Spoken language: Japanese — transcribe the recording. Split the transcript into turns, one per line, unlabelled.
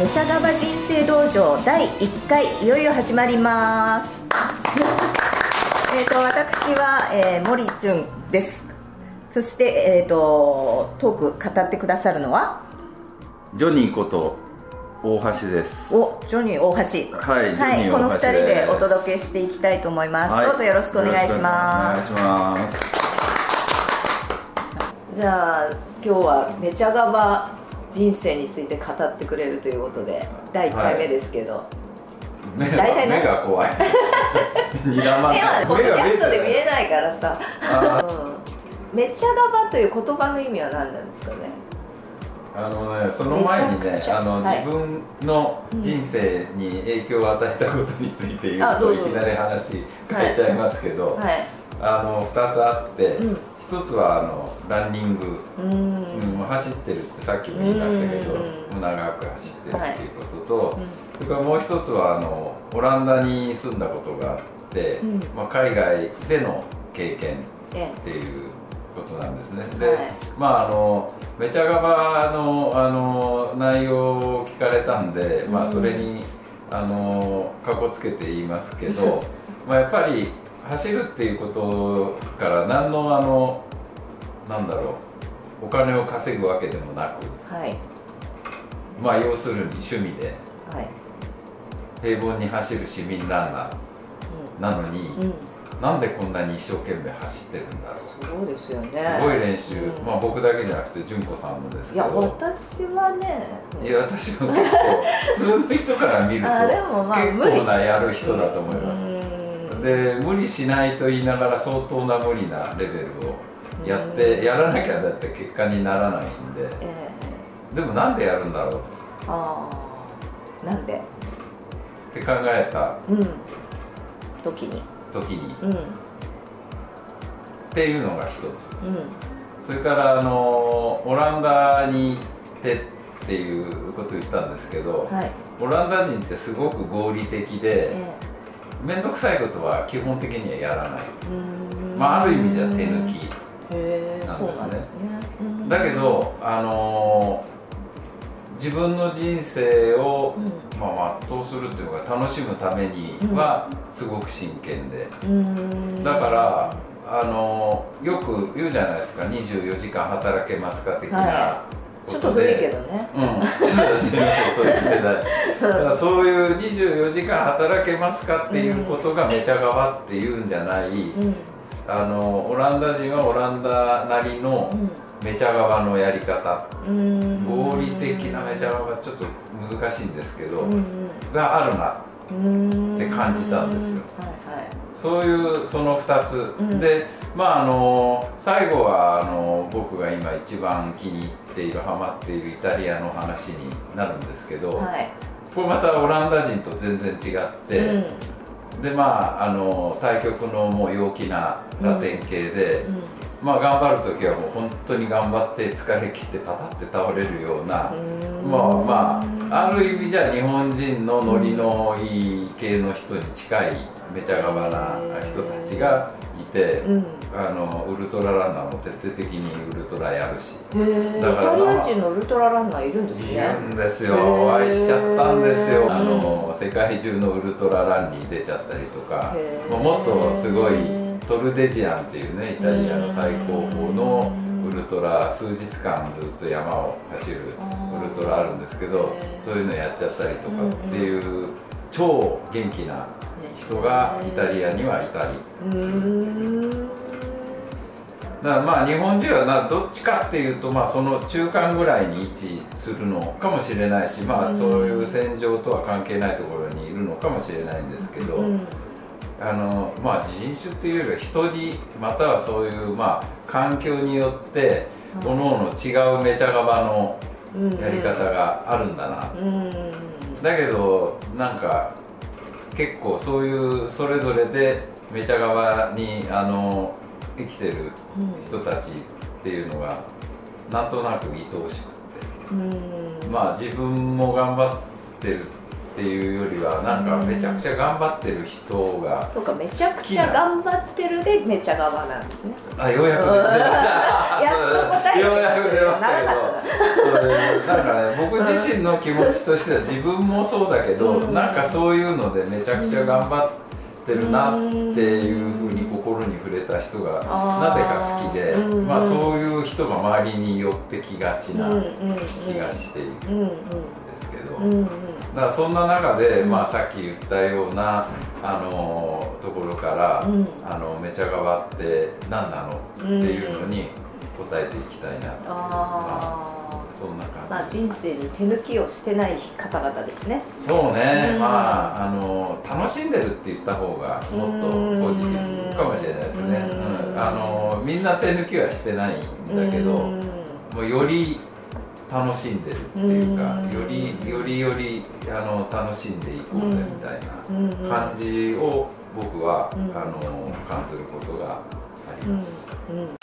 めちゃがば人生道場第1回いよいよ始まります。えっと私は、えー、森純です。そして、えーと、トーク語ってくださるのは？
ジョニーこと大橋です。
おジョニー大橋。
はい、
はい、この2人でお届けしていきたいと思います、はい、どうぞよろしくお願いします。
お願いします。
じゃあ今日はめちゃがば人生について語ってくれるということで第1回目ですけど、はい。
目が大体目が怖い。
目はポッドキャストで見えないからさ、うん、めちゃがばという言葉の意味は何なんですかね？
あのねその前にねあの、はい、自分の人生に影響を与えたことについて言うと、うん、いきなり話変えちゃいますけど、はい、あの2つあって、うん一つはあのランニング、うん、走ってるってさっきも言いましたけど、長く走ってるっていうことと、はい、それからもう一つはあのオランダに住んだことがあって、うん、まあ、海外での経験っていうことなんですね。で、はい、まああのめちゃがばのあの内容を聞かれたんで、まあそれにあのかこつけて言いますけど、まあやっぱり走るっていうことから何のあのなんだろうお金を稼ぐわけでもなく、はい、まあ要するに趣味で、はい、平凡に走る市民ランナーなのに、うん、なんでこんなに一生懸命走ってるんだろう。
そうですよね。
すごい練習、うん、まあ僕だけじゃなくて純子さんもですけど。いや
私はね
いや私も結構普通の人から見ると結構なやる人だと思います、で無理しないと言いながら相当な無理なレベルをやって、やらなきゃだって結果にならないんで、えー、でもなんでやるんだろう？あ
あ。なんで？
って考えた、うん、
時に。
時に、うん、っていうのが一つ、うん、それからあのオランダに行ってっていうことを言ったんですけど、はい、オランダ人ってすごく合理的で、えー面倒くさいことは基本的にはやらない、まあ、ある意味じゃ手抜きなんですね、ね、だけど、あのー、自分の人生を、うん、まあ、全うするっていうのが楽しむためにはすごく真剣で、だからあのー、よく言うじゃないですか。24時間働けますか的な、はい
ちょっと古いけどね。うん
すみませんそういう世代だからそういう24時間働けますかっていうことがめちゃがわっていうんじゃない、うん、あのオランダ人はオランダなりのめちゃがわのやり方、うん、合理的なめちゃがわちょっと難しいんですけど、うん、があるなって感じたんですよ、はいはい、そういうその2つ、でまああの最後はあの僕が今一番気に入っているハマっているイタリアの話になるんですけど、はい、これまたオランダ人と全然違って、うん、でまああの対局のもう陽気なラテン系で、うん。うん、まあ頑張る時はもう本当に頑張って疲れ切ってパタって倒れるようなまあまあある意味じゃ日本人のノリのいい系の人に近いめちゃがばな人たちがいて、うん、あのウルトラランナーも徹底的にウルトラやるし。
だからイタリア人のウルトラランナーいるんですね。い
るんですよ。お会いしちゃったんですよ。あの、世界中のウルトラランに出ちゃったりとか。もっとすごいトルデジアンっていうねイタリアの最高峰のウルトラ数日間ずっと山を走るウルトラあるんですけどそういうのやっちゃったりとかっていう超元気な人がイタリアにはいたりだからまあ日本人はなどっちかっていうとまあその中間ぐらいに位置するのかもしれないしまあそういう戦場とは関係ないところにいるのかもしれないんですけど、あのまあ人種っていうよりは人にまたはそういうまあ環境によって各々違うめちゃがばのやり方があるんだな、だけどなんか結構そういうそれぞれでめちゃ側にあの生きてる人たちっていうのがなんとなく愛おしくて、まあ自分も頑張ってるっていうよりはなんかめちゃくちゃ頑張ってる人が
そうかめちゃくちゃ頑張ってるでめちゃ側なんですね。
あようやく やっと
回
ようやく出ましたけどなんかね僕自身の気持ちとしては自分もそうだけど、
うん。
なんかそういうのでめちゃくちゃ頑張ってるなっていうふうに心に触れた人がなぜか好きで、
うん
まあ、そういう人が周りに寄ってきがちな
うんうん
気がしているんで
うんうん
すけど。
うんうん。
だからそんな中で、
うん。
まあ、さっき言ったような、あのところから、
うん。
あのめちゃ側って何なのっていうのに答えていきたいな、
あ
そんな
ー。
感
まあ人生に手抜きをしてない方々ですね。
じそうね、
うん。
まああの楽しんでるって言った方がもっとポジティブかもしれないですね、
うん。
うん。あのみんな手抜きはしてないんだけど、
うん。
もうより楽しんでるっていうか、
うん。
よりよりよりあの楽しんでいこうぜみたいな。
うん。
感じを僕は、
うん。
あの感じることがあり
うん。
ます。
うん